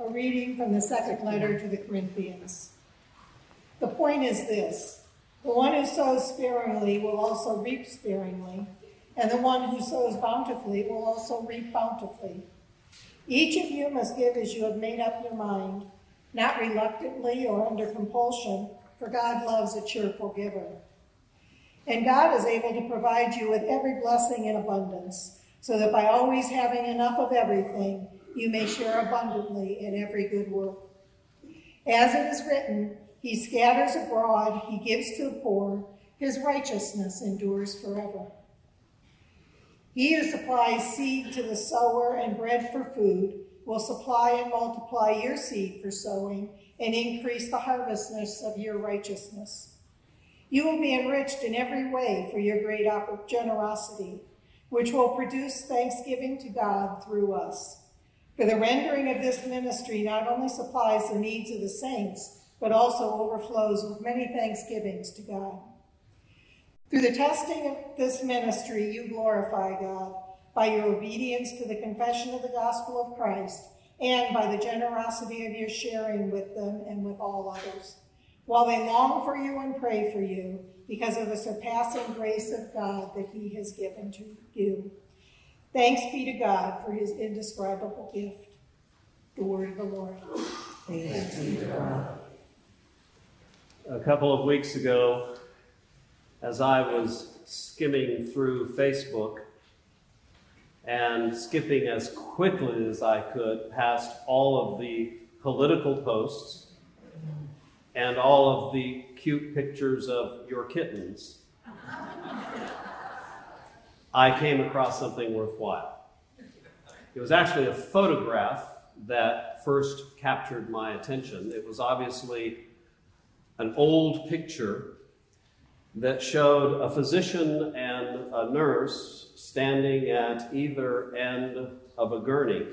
A reading from the second letter to the Corinthians. The point is this the one who sows sparingly will also reap sparingly, and the one who sows bountifully will also reap bountifully. Each of you must give as you have made up your mind, not reluctantly or under compulsion, for God loves a cheerful giver. And God is able to provide you with every blessing in abundance, so that by always having enough of everything, you may share abundantly in every good work. As it is written, He scatters abroad, He gives to the poor, His righteousness endures forever. He who supplies seed to the sower and bread for food will supply and multiply your seed for sowing and increase the harvestness of your righteousness. You will be enriched in every way for your great generosity, which will produce thanksgiving to God through us. For the rendering of this ministry not only supplies the needs of the saints, but also overflows with many thanksgivings to God. Through the testing of this ministry, you glorify God by your obedience to the confession of the gospel of Christ and by the generosity of your sharing with them and with all others, while they long for you and pray for you because of the surpassing grace of God that he has given to you. Thanks be to God for his indescribable gift. The word of the Lord. Thanks be to God. A couple of weeks ago, as I was skimming through Facebook and skipping as quickly as I could past all of the political posts and all of the cute pictures of your kittens, I came across something worthwhile. It was actually a photograph that first captured my attention. It was obviously an old picture that showed a physician and a nurse standing at either end of a gurney.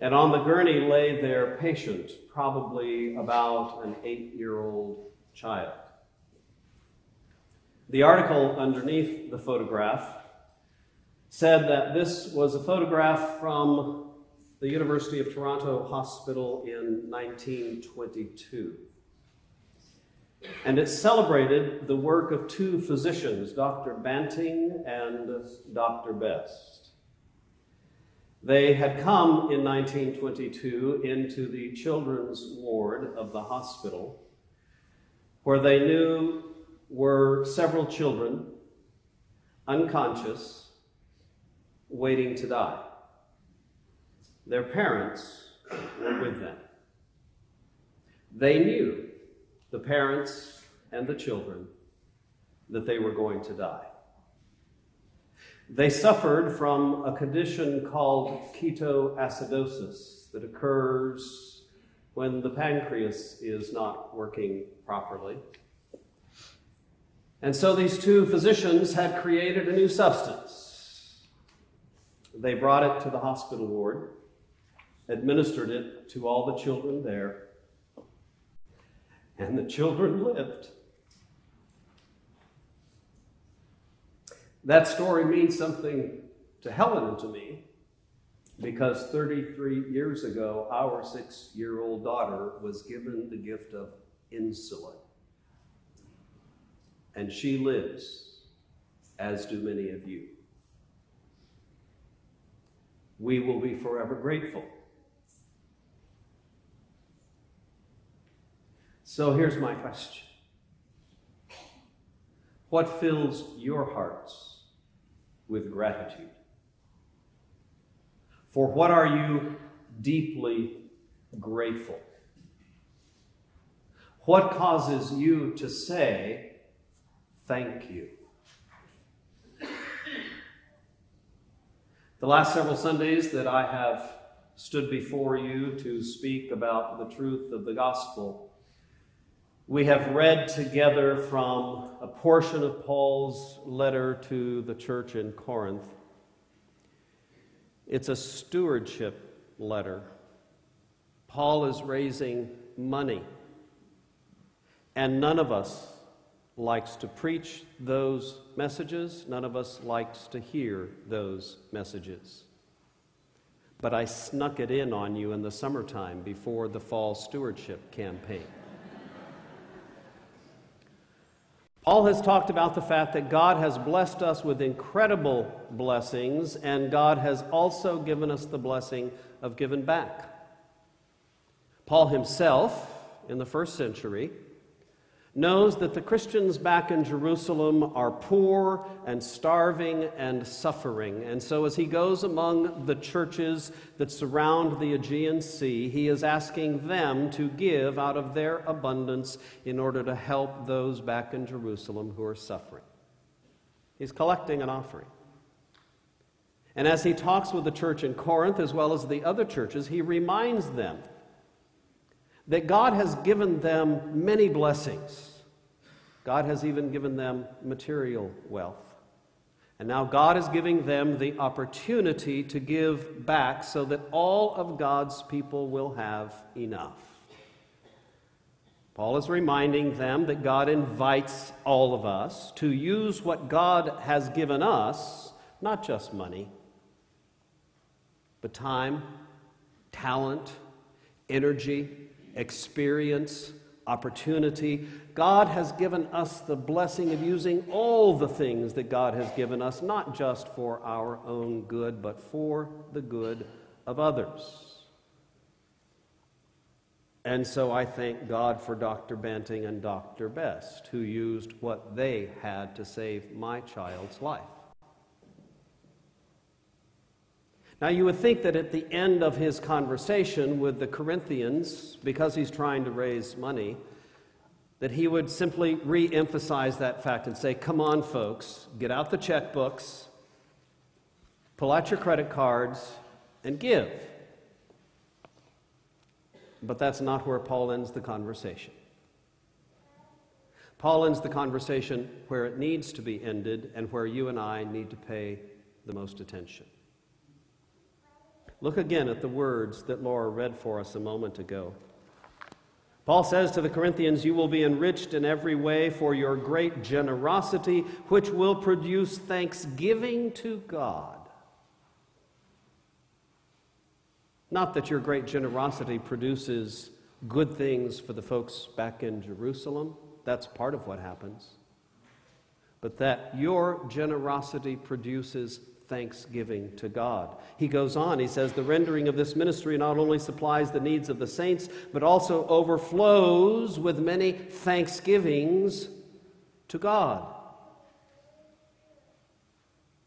And on the gurney lay their patient, probably about an eight year old child. The article underneath the photograph said that this was a photograph from the University of Toronto Hospital in 1922. And it celebrated the work of two physicians, Dr. Banting and Dr. Best. They had come in 1922 into the children's ward of the hospital, where they knew were several children unconscious, waiting to die. Their parents were with them. They knew the parents and the children that they were going to die. They suffered from a condition called ketoacidosis that occurs when the pancreas is not working properly. And so these two physicians had created a new substance. They brought it to the hospital ward, administered it to all the children there, and the children lived. That story means something to Helen and to me because 33 years ago, our six year old daughter was given the gift of insulin. And she lives, as do many of you. We will be forever grateful So here's my question What fills your hearts with gratitude? For what are you deeply grateful? What causes you to say, Thank you? The last several Sundays that I have stood before you to speak about the truth of the gospel we have read together from a portion of Paul's letter to the church in Corinth. It's a stewardship letter. Paul is raising money, and none of us likes to preach those messages, none of us likes to hear those messages. but I snuck it in on you in the summertime before the fall stewardship campaign. Paul has talked about the fact that God has blessed us with incredible blessings, and God has also given us the blessing of giving back. Paul himself, in the first century, knows that the Christians back in Jerusalem are poor and starving and suffering. And so, as he goes among the churches that surround the Aegean Sea, he is asking them to give out of their abundance in order to help those back in Jerusalem who are suffering. He's collecting an offering. And as he talks with the church in Corinth as well as the other churches, he reminds them that God has given them many blessings. God has even given them material wealth. And now God is giving them the opportunity to give back so that all of God's people will have enough. Paul is reminding them that God invites all of us to use what God has given us, not just money, but time, talent, energy, experience, opportunity. God has given us the blessing of using all the things that God has given us, not just for our own good, but for the good of others. And so I thank God for Dr. Banting and Dr. Best, who used what they had to save my child's life. Now, you would think that at the end of his conversation with the Corinthians, because he's trying to raise money, that he would simply re emphasize that fact and say, Come on, folks, get out the checkbooks, pull out your credit cards, and give. But that's not where Paul ends the conversation. Paul ends the conversation where it needs to be ended and where you and I need to pay the most attention. Look again at the words that Laura read for us a moment ago. Paul says to the Corinthians, You will be enriched in every way for your great generosity, which will produce thanksgiving to God. Not that your great generosity produces good things for the folks back in Jerusalem, that's part of what happens, but that your generosity produces thanksgiving to God. He goes on, he says, The rendering of this ministry not only supplies the needs of the saints, but also overflows with many thanksgivings to God.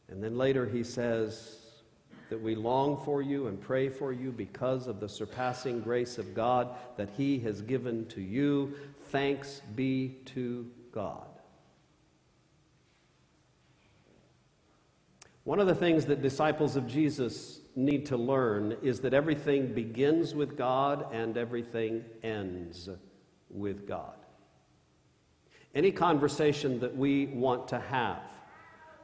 And then later he says that we long for you and pray for you because of the surpassing grace of God that he has given to you. Thanks be to God. One of the things that disciples of Jesus need to learn is that everything begins with God and everything ends with God. Any conversation that we want to have,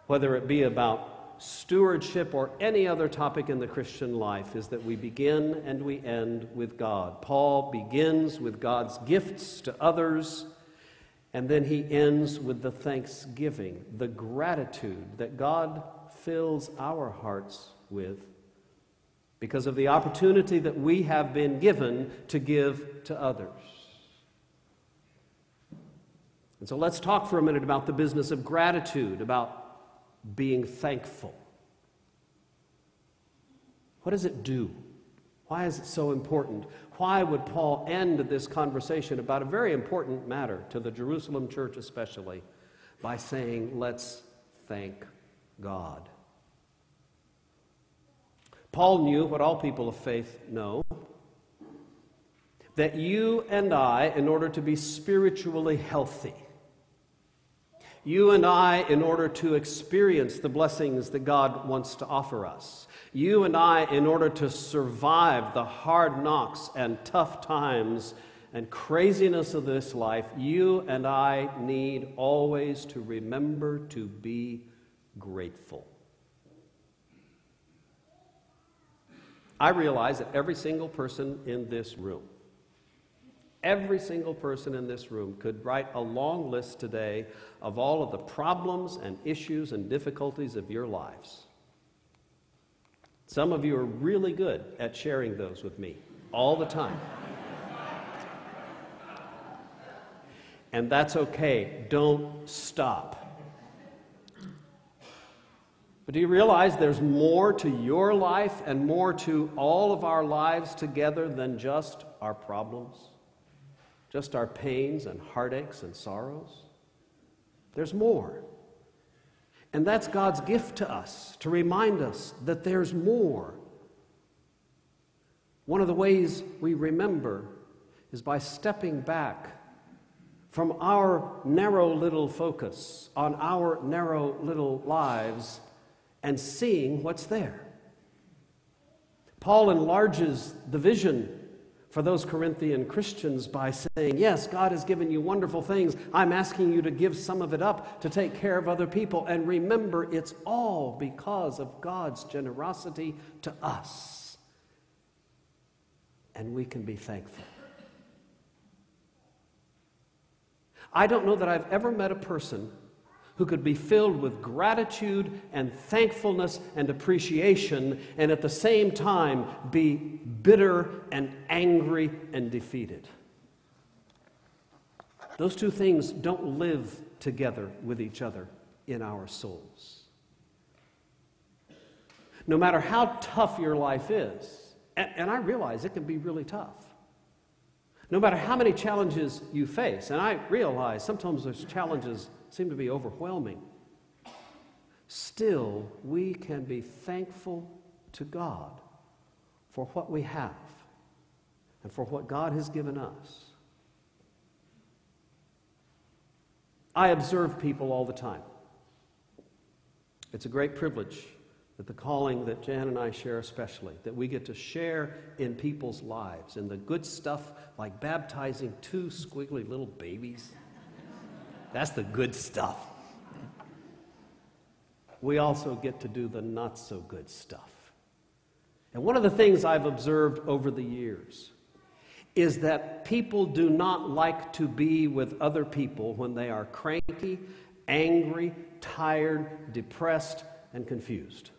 whether it be about stewardship or any other topic in the Christian life, is that we begin and we end with God. Paul begins with God's gifts to others. And then he ends with the thanksgiving, the gratitude that God fills our hearts with because of the opportunity that we have been given to give to others. And so let's talk for a minute about the business of gratitude, about being thankful. What does it do? Why is it so important? Why would Paul end this conversation about a very important matter to the Jerusalem church, especially, by saying, Let's thank God. Paul knew what all people of faith know that you and I, in order to be spiritually healthy, you and I, in order to experience the blessings that God wants to offer us, you and I, in order to survive the hard knocks and tough times and craziness of this life, you and I need always to remember to be grateful. I realize that every single person in this room, every single person in this room could write a long list today of all of the problems and issues and difficulties of your lives. Some of you are really good at sharing those with me all the time. and that's okay. Don't stop. But do you realize there's more to your life and more to all of our lives together than just our problems, just our pains and heartaches and sorrows? There's more. And that's God's gift to us to remind us that there's more. One of the ways we remember is by stepping back from our narrow little focus on our narrow little lives and seeing what's there. Paul enlarges the vision for those Corinthian Christians by saying, Yes, God has given you wonderful things. I'm asking you to give some of it up to take care of other people. And remember, it's all because of God's generosity to us. And we can be thankful. I don't know that I've ever met a person who could be filled with gratitude and thankfulness and appreciation, and at the same time be bitter and angry and defeated. Those two things don't live together with each other in our souls. No matter how tough your life is, and, and I realize it can be really tough. No matter how many challenges you face, and I realize sometimes those challenges seem to be overwhelming, still we can be thankful to God for what we have and for what God has given us. I observe people all the time. It's a great privilege that the calling that Jan and I share, especially, that we get to share in people's lives and the good stuff like baptizing two squiggly little babies that's the good stuff. We also get to do the not so good stuff. And one of the things I've observed over the years is that people do not like to be with other people when they are cranky, angry, tired, depressed, and confused.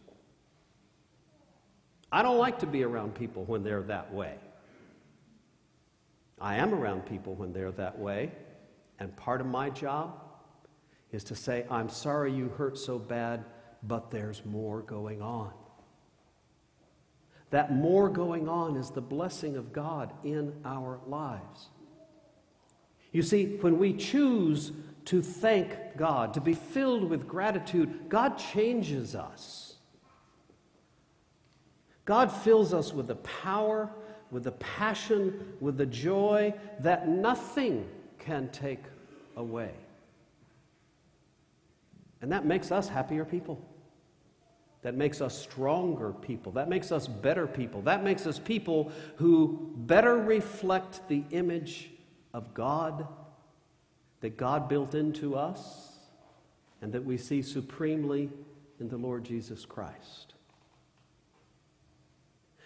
I don't like to be around people when they're that way. I am around people when they're that way, and part of my job is to say, I'm sorry you hurt so bad, but there's more going on. That more going on is the blessing of God in our lives. You see, when we choose to thank God, to be filled with gratitude, God changes us. God fills us with the power, with the passion, with the joy that nothing can take away. And that makes us happier people. That makes us stronger people. That makes us better people. That makes us people who better reflect the image of God that God built into us and that we see supremely in the Lord Jesus Christ.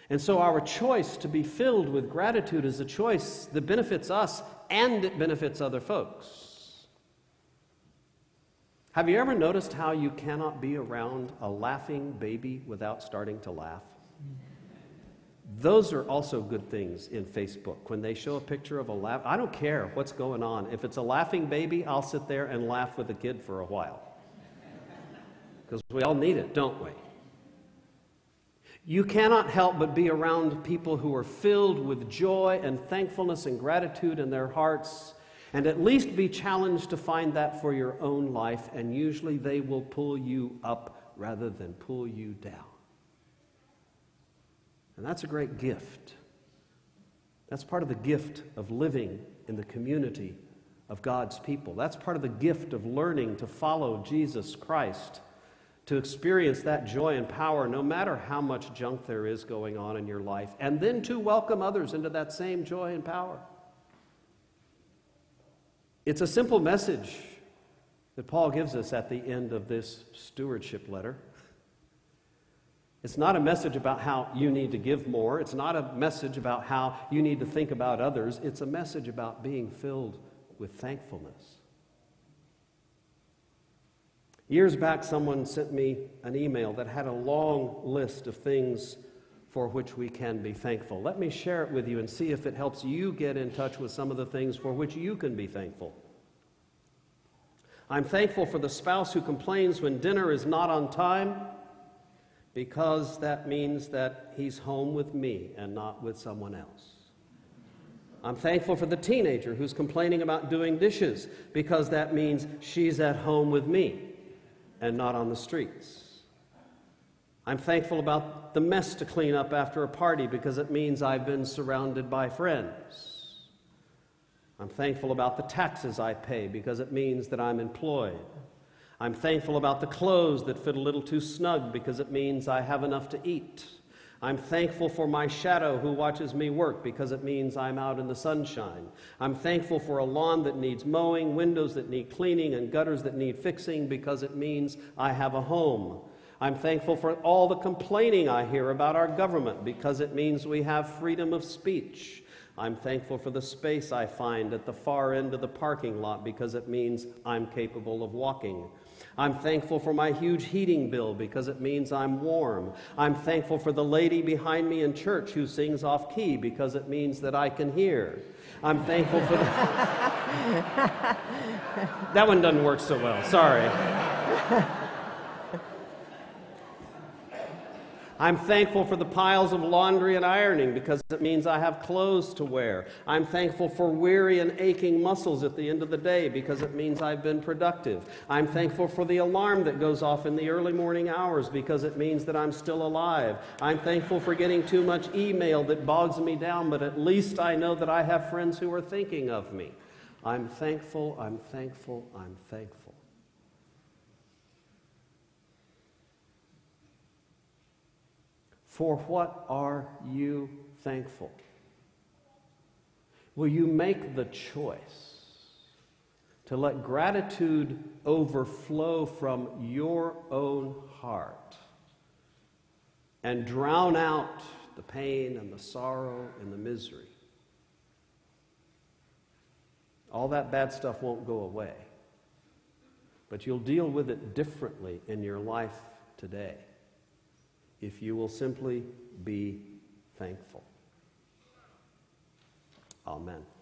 And so, our choice to be filled with gratitude is a choice that benefits us and it benefits other folks. Have you ever noticed how you cannot be around a laughing baby without starting to laugh? Those are also good things in Facebook. When they show a picture of a laugh, I don't care what's going on. If it's a laughing baby, I'll sit there and laugh with the kid for a while. Because we all need it, don't we? You cannot help but be around people who are filled with joy and thankfulness and gratitude in their hearts and at least be challenged to find that for your own life, and usually they will pull you up rather than pull you down. And that's a great gift. That's part of the gift of living in the community of God's people. That's part of the gift of learning to follow Jesus Christ, to experience that joy and power no matter how much junk there is going on in your life, and then to welcome others into that same joy and power. It's a simple message that Paul gives us at the end of this stewardship letter. It's not a message about how you need to give more. It's not a message about how you need to think about others. It's a message about being filled with thankfulness. Years back, someone sent me an email that had a long list of things for which we can be thankful. Let me share it with you and see if it helps you get in touch with some of the things for which you can be thankful. I'm thankful for the spouse who complains when dinner is not on time because that means that he's home with me and not with someone else. I'm thankful for the teenager who's complaining about doing dishes because that means she's at home with me and not on the streets. I'm thankful about the mess to clean up after a party because it means I've been surrounded by friends. I'm thankful about the taxes I pay because it means that I'm employed. I'm thankful about the clothes that fit a little too snug because it means I have enough to eat. I'm thankful for my shadow who watches me work because it means I'm out in the sunshine. I'm thankful for a lawn that needs mowing, windows that need cleaning, and gutters that need fixing because it means I have a home. I'm thankful for all the complaining I hear about our government because it means we have freedom of speech. I'm thankful for the space I find at the far end of the parking lot because it means I'm capable of walking. I'm thankful for my huge heating bill because it means I'm warm. I'm thankful for the lady behind me in church who sings off key because it means that I can hear. I'm thankful for the. that one doesn't work so well, sorry. I'm thankful for the piles of laundry and ironing because it means I have clothes to wear. I'm thankful for weary and aching muscles at the end of the day because it means I've been productive. I'm thankful for the alarm that goes off in the early morning hours because it means that I'm still alive. I'm thankful for getting too much email that bogs me down, but at least I know that I have friends who are thinking of me. I'm thankful, I'm thankful, I'm thankful. For what are you thankful? Will you make the choice to let gratitude overflow from your own heart and drown out the pain and the sorrow and the misery? All that bad stuff won't go away, but you'll deal with it differently in your life today if you will simply be thankful. Amen.